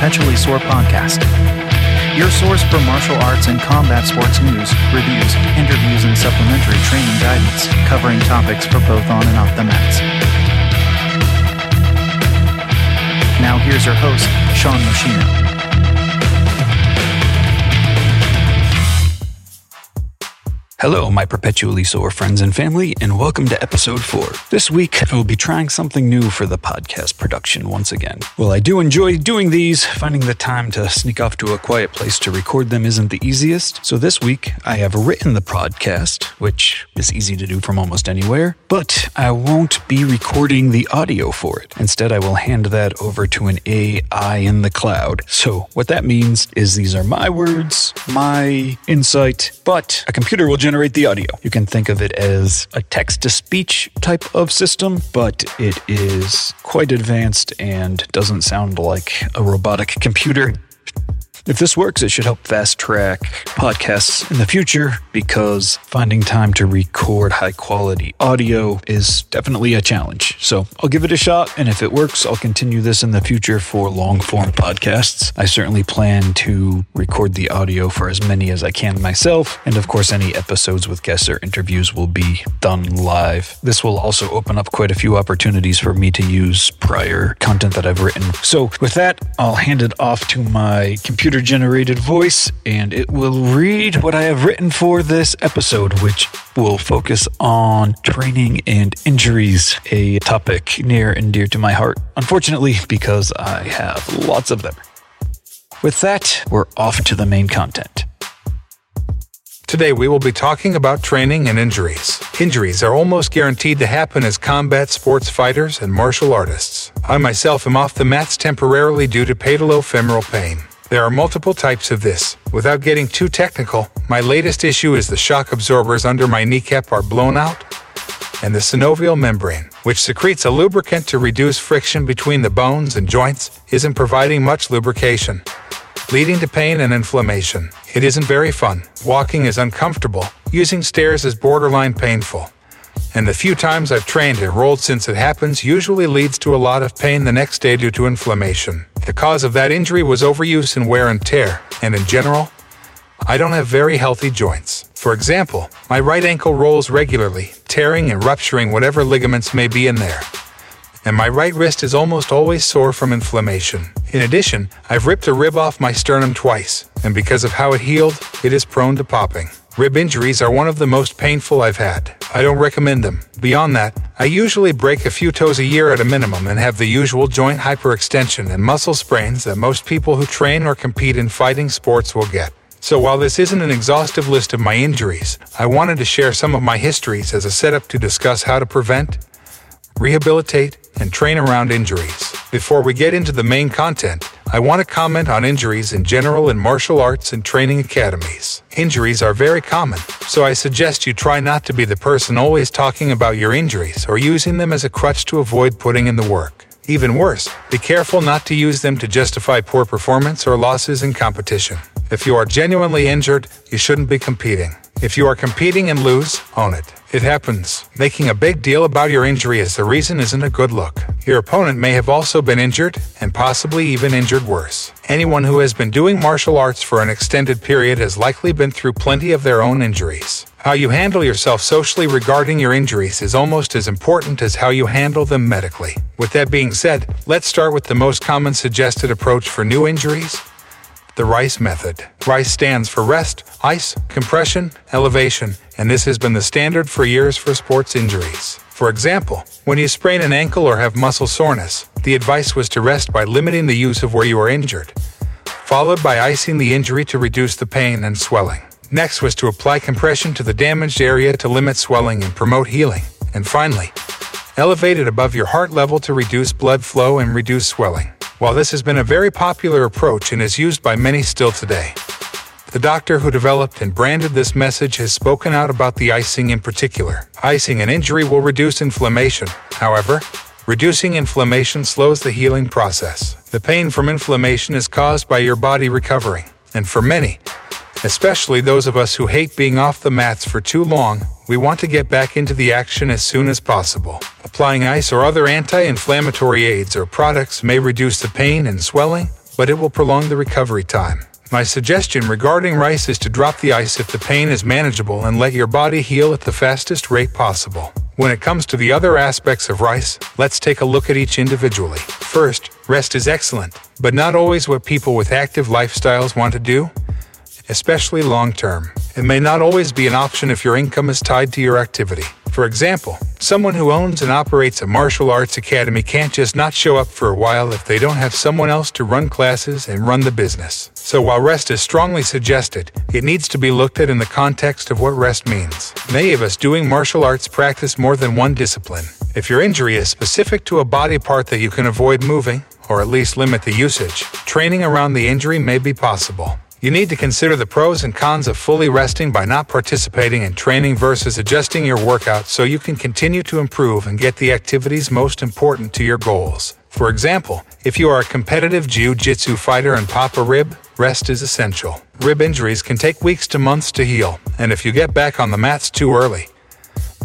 Perpetually Sore Podcast, your source for martial arts and combat sports news, reviews, interviews, and supplementary training guidance, covering topics for both on and off the mats. Now here's your host, Sean Machino. Hello, my perpetually sore friends and family, and welcome to episode 4. This week, I will be trying something new for the podcast production once again. Well, I do enjoy doing these, finding the time to sneak off to a quiet place to record them isn't the easiest. So this week, I have written the podcast, which is easy to do from almost anywhere, but I won't be recording the audio for it. Instead, I will hand that over to an AI in the cloud. So, what that means is these are my words, my insight, but a computer will generate generate the audio. You can think of it as a text to speech type of system, but it is quite advanced and doesn't sound like a robotic computer. If this works, it should help fast track podcasts in the future because finding time to record high quality audio is definitely a challenge. So I'll give it a shot, and if it works, I'll continue this in the future for long form podcasts. I certainly plan to record the audio for as many as I can myself, and of course, any episodes with guests or interviews will be done live. This will also open up quite a few opportunities for me to use prior content that I've written. So with that, I'll hand it off to my computer generated voice, and it will read what I have written for this episode, which will focus on training and injuries, a topic near and dear to my heart, unfortunately, because I have lots of them. With that, we're off to the main content. Today we will be talking about training and injuries. Injuries are almost guaranteed to happen as combat sports fighters and martial artists. I myself am off the mats temporarily due to patellofemoral pain. There are multiple types of this. Without getting too technical, my latest issue is the shock absorbers under my kneecap are blown out, and the synovial membrane, which secretes a lubricant to reduce friction between the bones and joints, isn't providing much lubrication, leading to pain and inflammation. It isn't very fun. Walking is uncomfortable. Using stairs is borderline painful. And the few times I've trained and rolled since it happens usually leads to a lot of pain the next day due to inflammation. The cause of that injury was overuse and wear and tear, and in general, I don't have very healthy joints. For example, my right ankle rolls regularly, tearing and rupturing whatever ligaments may be in there. And my right wrist is almost always sore from inflammation. In addition, I've ripped a rib off my sternum twice, and because of how it healed, it is prone to popping. Rib injuries are one of the most painful I've had. I don't recommend them. Beyond that, I usually break a few toes a year at a minimum and have the usual joint hyperextension and muscle sprains that most people who train or compete in fighting sports will get. So while this isn't an exhaustive list of my injuries, I wanted to share some of my histories as a setup to discuss how to prevent, rehabilitate, and train around injuries. Before we get into the main content, I want to comment on injuries in general in martial arts and training academies. Injuries are very common, so I suggest you try not to be the person always talking about your injuries or using them as a crutch to avoid putting in the work. Even worse, be careful not to use them to justify poor performance or losses in competition. If you are genuinely injured, you shouldn't be competing. If you are competing and lose, own it. It happens. Making a big deal about your injury as the reason isn't a good look. Your opponent may have also been injured, and possibly even injured worse. Anyone who has been doing martial arts for an extended period has likely been through plenty of their own injuries. How you handle yourself socially regarding your injuries is almost as important as how you handle them medically. With that being said, let's start with the most common suggested approach for new injuries the RICE method. RICE stands for rest, ice, compression, elevation, and this has been the standard for years for sports injuries. For example, when you sprain an ankle or have muscle soreness, the advice was to rest by limiting the use of where you are injured, followed by icing the injury to reduce the pain and swelling. Next was to apply compression to the damaged area to limit swelling and promote healing. And finally, elevate it above your heart level to reduce blood flow and reduce swelling. While this has been a very popular approach and is used by many still today, the doctor who developed and branded this message has spoken out about the icing in particular. Icing an injury will reduce inflammation. However, reducing inflammation slows the healing process. The pain from inflammation is caused by your body recovering. And for many, especially those of us who hate being off the mats for too long, we want to get back into the action as soon as possible. Applying ice or other anti inflammatory aids or products may reduce the pain and swelling, but it will prolong the recovery time. My suggestion regarding rice is to drop the ice if the pain is manageable and let your body heal at the fastest rate possible. When it comes to the other aspects of rice, let's take a look at each individually. First, rest is excellent, but not always what people with active lifestyles want to do, especially long term. It may not always be an option if your income is tied to your activity. For example, someone who owns and operates a martial arts academy can't just not show up for a while if they don't have someone else to run classes and run the business. So while rest is strongly suggested, it needs to be looked at in the context of what rest means. Many of us doing martial arts practice more than one discipline. If your injury is specific to a body part that you can avoid moving, or at least limit the usage, training around the injury may be possible. You need to consider the pros and cons of fully resting by not participating in training versus adjusting your workout so you can continue to improve and get the activities most important to your goals. For example, if you are a competitive jiu-jitsu fighter and pop a rib, rest is essential. Rib injuries can take weeks to months to heal, and if you get back on the mats too early,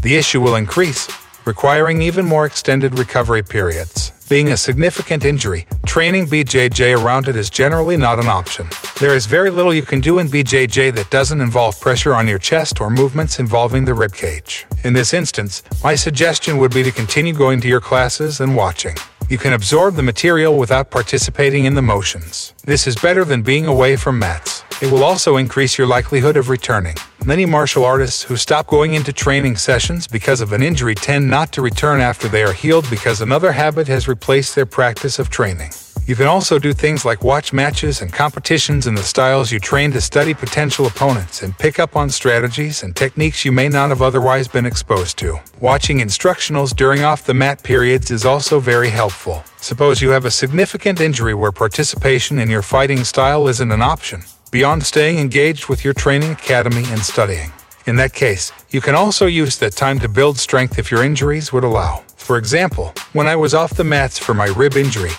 the issue will increase, requiring even more extended recovery periods. Being a significant injury, training BJJ around it is generally not an option. There is very little you can do in BJJ that doesn't involve pressure on your chest or movements involving the ribcage. In this instance, my suggestion would be to continue going to your classes and watching. You can absorb the material without participating in the motions. This is better than being away from mats. It will also increase your likelihood of returning. Many martial artists who stop going into training sessions because of an injury tend not to return after they are healed because another habit has replaced their practice of training. You can also do things like watch matches and competitions in the styles you train to study potential opponents and pick up on strategies and techniques you may not have otherwise been exposed to. Watching instructionals during off the mat periods is also very helpful. Suppose you have a significant injury where participation in your fighting style isn't an option, beyond staying engaged with your training academy and studying. In that case, you can also use that time to build strength if your injuries would allow. For example, when I was off the mats for my rib injury,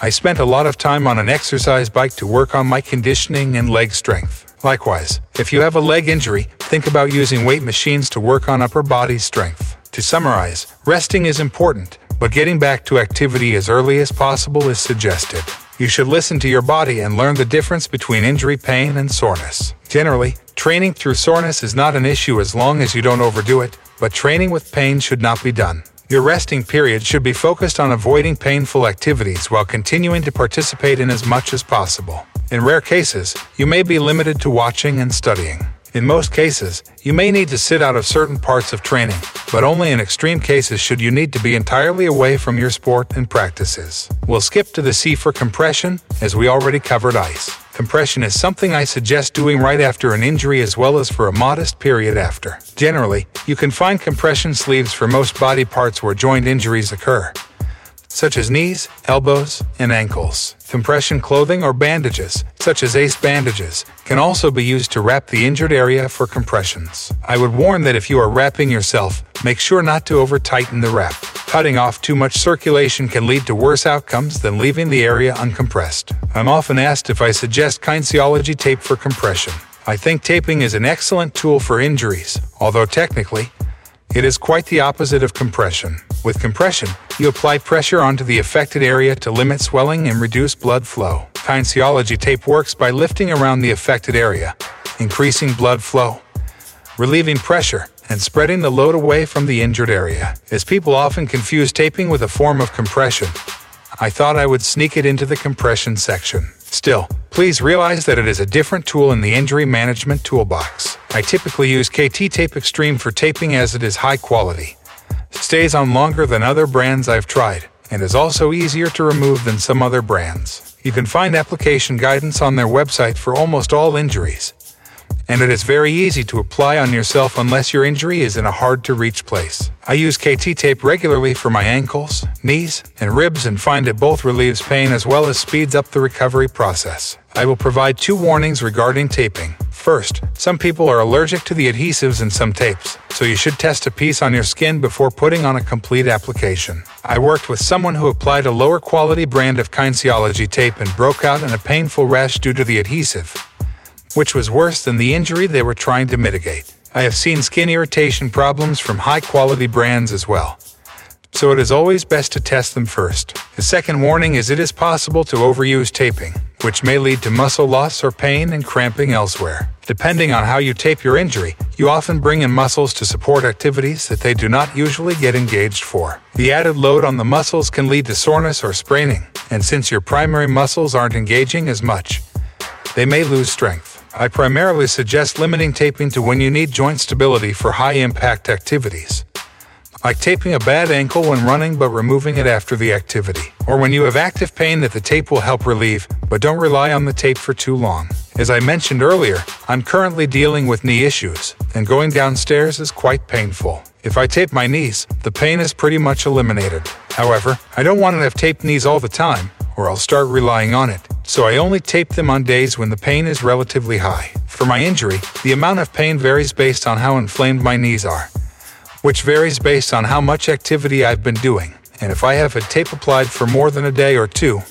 I spent a lot of time on an exercise bike to work on my conditioning and leg strength. Likewise, if you have a leg injury, think about using weight machines to work on upper body strength. To summarize, resting is important, but getting back to activity as early as possible is suggested. You should listen to your body and learn the difference between injury pain and soreness. Generally, training through soreness is not an issue as long as you don't overdo it, but training with pain should not be done. Your resting period should be focused on avoiding painful activities while continuing to participate in as much as possible. In rare cases, you may be limited to watching and studying. In most cases, you may need to sit out of certain parts of training, but only in extreme cases should you need to be entirely away from your sport and practices. We'll skip to the C for compression, as we already covered ice. Compression is something I suggest doing right after an injury as well as for a modest period after. Generally, you can find compression sleeves for most body parts where joint injuries occur, such as knees, elbows, and ankles. Compression clothing or bandages, such as ACE bandages, can also be used to wrap the injured area for compressions. I would warn that if you are wrapping yourself, make sure not to over tighten the wrap. Cutting off too much circulation can lead to worse outcomes than leaving the area uncompressed. I'm often asked if I suggest kinesiology tape for compression. I think taping is an excellent tool for injuries, although technically, it is quite the opposite of compression. With compression, you apply pressure onto the affected area to limit swelling and reduce blood flow. Kinesiology tape works by lifting around the affected area, increasing blood flow, relieving pressure, and spreading the load away from the injured area. As people often confuse taping with a form of compression, I thought I would sneak it into the compression section. Still, please realize that it is a different tool in the injury management toolbox. I typically use KT Tape Extreme for taping as it is high quality, stays on longer than other brands I've tried, and is also easier to remove than some other brands. You can find application guidance on their website for almost all injuries, and it is very easy to apply on yourself unless your injury is in a hard to reach place. I use KT tape regularly for my ankles, knees, and ribs and find it both relieves pain as well as speeds up the recovery process. I will provide two warnings regarding taping. First, some people are allergic to the adhesives in some tapes, so you should test a piece on your skin before putting on a complete application. I worked with someone who applied a lower quality brand of Kinesiology tape and broke out in a painful rash due to the adhesive which was worse than the injury they were trying to mitigate. I have seen skin irritation problems from high quality brands as well. So it is always best to test them first. The second warning is it is possible to overuse taping. Which may lead to muscle loss or pain and cramping elsewhere. Depending on how you tape your injury, you often bring in muscles to support activities that they do not usually get engaged for. The added load on the muscles can lead to soreness or spraining, and since your primary muscles aren't engaging as much, they may lose strength. I primarily suggest limiting taping to when you need joint stability for high impact activities. Like taping a bad ankle when running but removing it after the activity. Or when you have active pain that the tape will help relieve, but don't rely on the tape for too long. As I mentioned earlier, I'm currently dealing with knee issues, and going downstairs is quite painful. If I tape my knees, the pain is pretty much eliminated. However, I don't want to have taped knees all the time, or I'll start relying on it so I only tape them on days when the pain is relatively high. For my injury, the amount of pain varies based on how inflamed my knees are, which varies based on how much activity I've been doing. And if I have a tape applied for more than a day or two,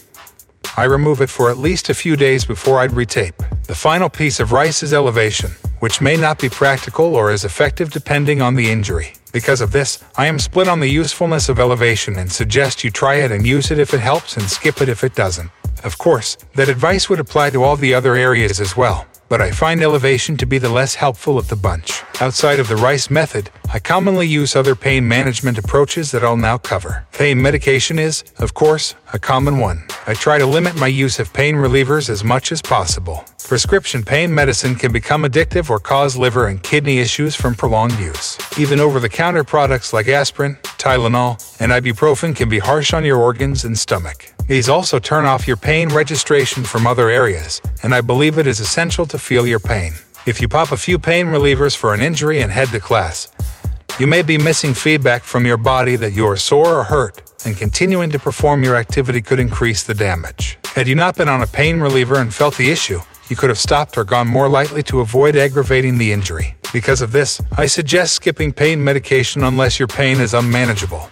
I remove it for at least a few days before I'd retape. The final piece of rice is elevation, which may not be practical or as effective depending on the injury. Because of this, I am split on the usefulness of elevation and suggest you try it and use it if it helps and skip it if it doesn't. Of course, that advice would apply to all the other areas as well, but I find elevation to be the less helpful of the bunch. Outside of the rice method, I commonly use other pain management approaches that I'll now cover. Pain medication is, of course, a common one. I try to limit my use of pain relievers as much as possible. Prescription pain medicine can become addictive or cause liver and kidney issues from prolonged use. Even over the counter products like aspirin, Tylenol, and ibuprofen can be harsh on your organs and stomach. These also turn off your pain registration from other areas, and I believe it is essential to feel your pain. If you pop a few pain relievers for an injury and head to class, you may be missing feedback from your body that you are sore or hurt, and continuing to perform your activity could increase the damage. Had you not been on a pain reliever and felt the issue, you could have stopped or gone more lightly to avoid aggravating the injury. Because of this, I suggest skipping pain medication unless your pain is unmanageable.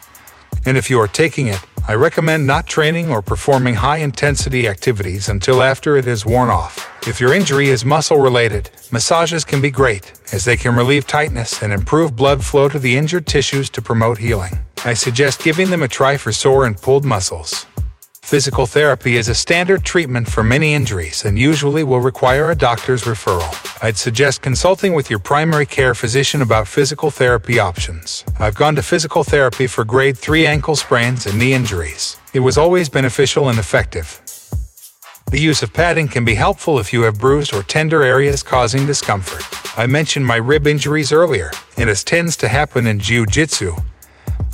And if you are taking it, I recommend not training or performing high intensity activities until after it has worn off. If your injury is muscle related, massages can be great, as they can relieve tightness and improve blood flow to the injured tissues to promote healing. I suggest giving them a try for sore and pulled muscles. Physical therapy is a standard treatment for many injuries and usually will require a doctor's referral. I'd suggest consulting with your primary care physician about physical therapy options. I've gone to physical therapy for grade 3 ankle sprains and knee injuries. It was always beneficial and effective. The use of padding can be helpful if you have bruised or tender areas causing discomfort. I mentioned my rib injuries earlier, and as tends to happen in jiu jitsu,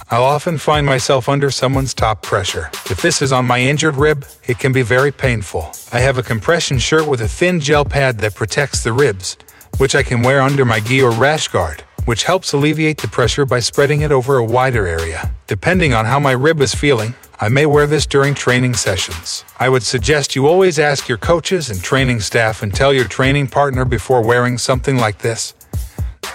I'll often find myself under someone's top pressure. If this is on my injured rib, it can be very painful. I have a compression shirt with a thin gel pad that protects the ribs, which I can wear under my gi or rash guard, which helps alleviate the pressure by spreading it over a wider area. Depending on how my rib is feeling, I may wear this during training sessions. I would suggest you always ask your coaches and training staff and tell your training partner before wearing something like this,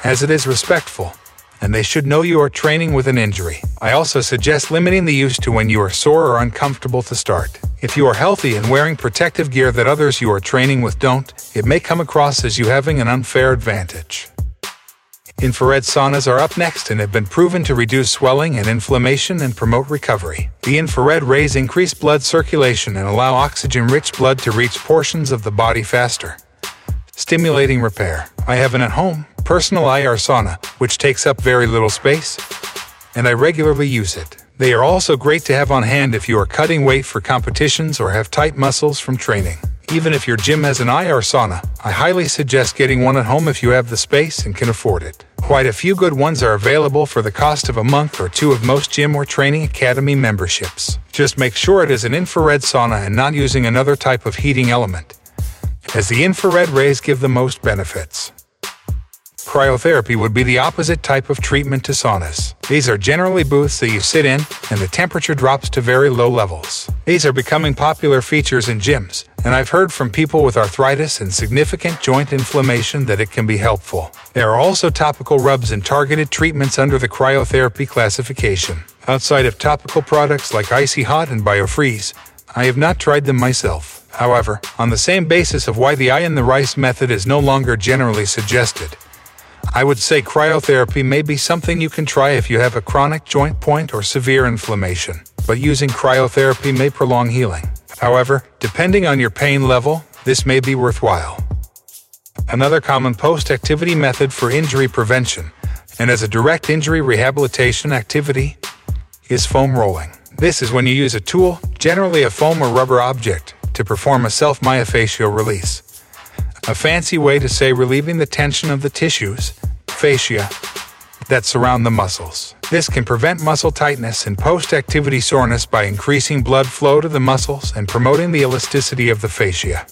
as it is respectful and they should know you are training with an injury. I also suggest limiting the use to when you are sore or uncomfortable to start. If you are healthy and wearing protective gear that others you are training with don't, it may come across as you having an unfair advantage. Infrared saunas are up next and have been proven to reduce swelling and inflammation and promote recovery. The infrared rays increase blood circulation and allow oxygen rich blood to reach portions of the body faster, stimulating repair. I have an at home personal IR sauna, which takes up very little space, and I regularly use it. They are also great to have on hand if you are cutting weight for competitions or have tight muscles from training. Even if your gym has an IR sauna, I highly suggest getting one at home if you have the space and can afford it. Quite a few good ones are available for the cost of a month or two of most gym or training academy memberships. Just make sure it is an infrared sauna and not using another type of heating element, as the infrared rays give the most benefits. Cryotherapy would be the opposite type of treatment to saunas. These are generally booths that you sit in, and the temperature drops to very low levels. These are becoming popular features in gyms, and I've heard from people with arthritis and significant joint inflammation that it can be helpful. There are also topical rubs and targeted treatments under the cryotherapy classification. Outside of topical products like Icy Hot and BioFreeze, I have not tried them myself. However, on the same basis of why the I in the rice method is no longer generally suggested, I would say cryotherapy may be something you can try if you have a chronic joint point or severe inflammation, but using cryotherapy may prolong healing. However, depending on your pain level, this may be worthwhile. Another common post activity method for injury prevention, and as a direct injury rehabilitation activity, is foam rolling. This is when you use a tool, generally a foam or rubber object, to perform a self myofascial release. A fancy way to say relieving the tension of the tissues, fascia, that surround the muscles. This can prevent muscle tightness and post activity soreness by increasing blood flow to the muscles and promoting the elasticity of the fascia.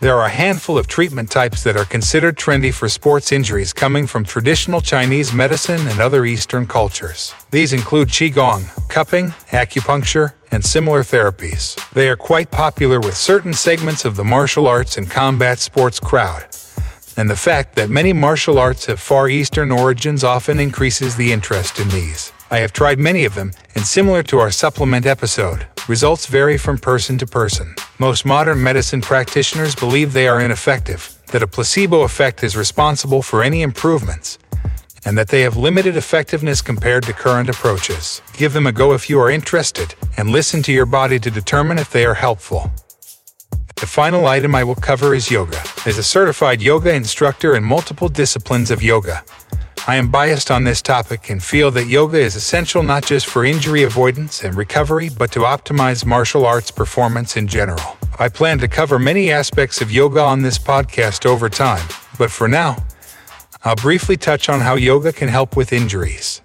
There are a handful of treatment types that are considered trendy for sports injuries coming from traditional Chinese medicine and other Eastern cultures. These include Qigong, cupping, acupuncture, and similar therapies. They are quite popular with certain segments of the martial arts and combat sports crowd. And the fact that many martial arts have Far Eastern origins often increases the interest in these. I have tried many of them, and similar to our supplement episode, results vary from person to person. Most modern medicine practitioners believe they are ineffective, that a placebo effect is responsible for any improvements, and that they have limited effectiveness compared to current approaches. Give them a go if you are interested, and listen to your body to determine if they are helpful. The final item I will cover is yoga. As a certified yoga instructor in multiple disciplines of yoga, I am biased on this topic and feel that yoga is essential not just for injury avoidance and recovery, but to optimize martial arts performance in general. I plan to cover many aspects of yoga on this podcast over time, but for now, I'll briefly touch on how yoga can help with injuries.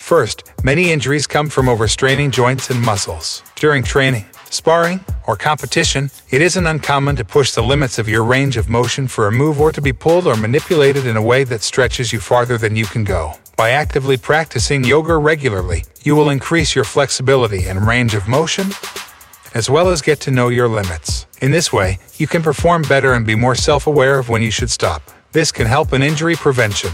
First, many injuries come from overstraining joints and muscles. During training, sparring, or competition, it isn't uncommon to push the limits of your range of motion for a move or to be pulled or manipulated in a way that stretches you farther than you can go. By actively practicing yoga regularly, you will increase your flexibility and range of motion, as well as get to know your limits. In this way, you can perform better and be more self aware of when you should stop. This can help in injury prevention.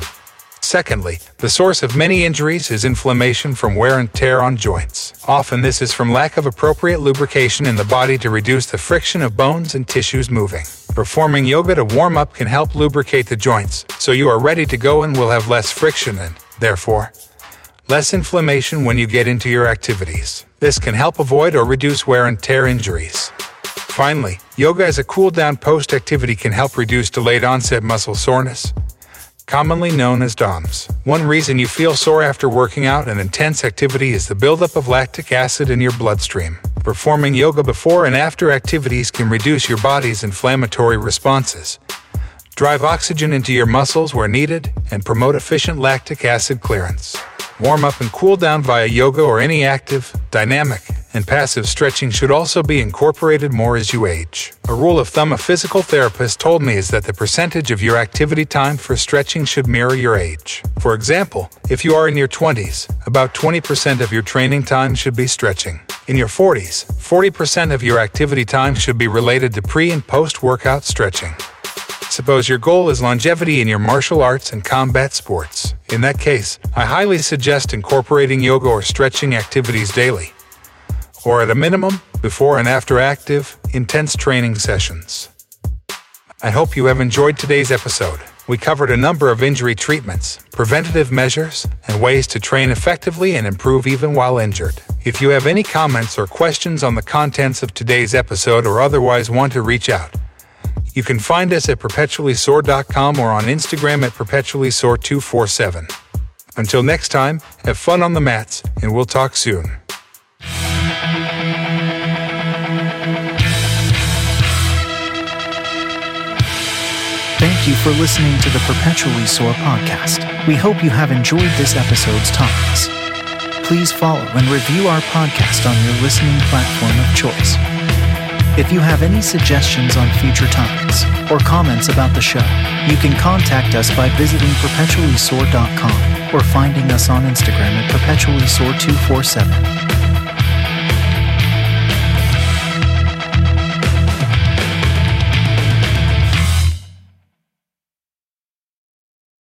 Secondly, the source of many injuries is inflammation from wear and tear on joints. Often, this is from lack of appropriate lubrication in the body to reduce the friction of bones and tissues moving. Performing yoga to warm up can help lubricate the joints, so you are ready to go and will have less friction and, therefore, less inflammation when you get into your activities. This can help avoid or reduce wear and tear injuries. Finally, yoga as a cool down post activity can help reduce delayed onset muscle soreness, commonly known as DOMS. One reason you feel sore after working out an intense activity is the buildup of lactic acid in your bloodstream. Performing yoga before and after activities can reduce your body's inflammatory responses, drive oxygen into your muscles where needed, and promote efficient lactic acid clearance. Warm up and cool down via yoga or any active, dynamic, and passive stretching should also be incorporated more as you age. A rule of thumb a physical therapist told me is that the percentage of your activity time for stretching should mirror your age. For example, if you are in your 20s, about 20% of your training time should be stretching. In your 40s, 40% of your activity time should be related to pre and post workout stretching. Suppose your goal is longevity in your martial arts and combat sports. In that case, I highly suggest incorporating yoga or stretching activities daily, or at a minimum, before and after active, intense training sessions. I hope you have enjoyed today's episode. We covered a number of injury treatments, preventative measures, and ways to train effectively and improve even while injured. If you have any comments or questions on the contents of today's episode or otherwise want to reach out, you can find us at perpetuallysore.com or on Instagram at perpetuallysore247. Until next time, have fun on the mats, and we'll talk soon. Thank you for listening to the Perpetually Sore podcast. We hope you have enjoyed this episode's topics. Please follow and review our podcast on your listening platform of choice. If you have any suggestions on future topics or comments about the show, you can contact us by visiting perpetuallysore.com or finding us on Instagram at perpetuallysore247.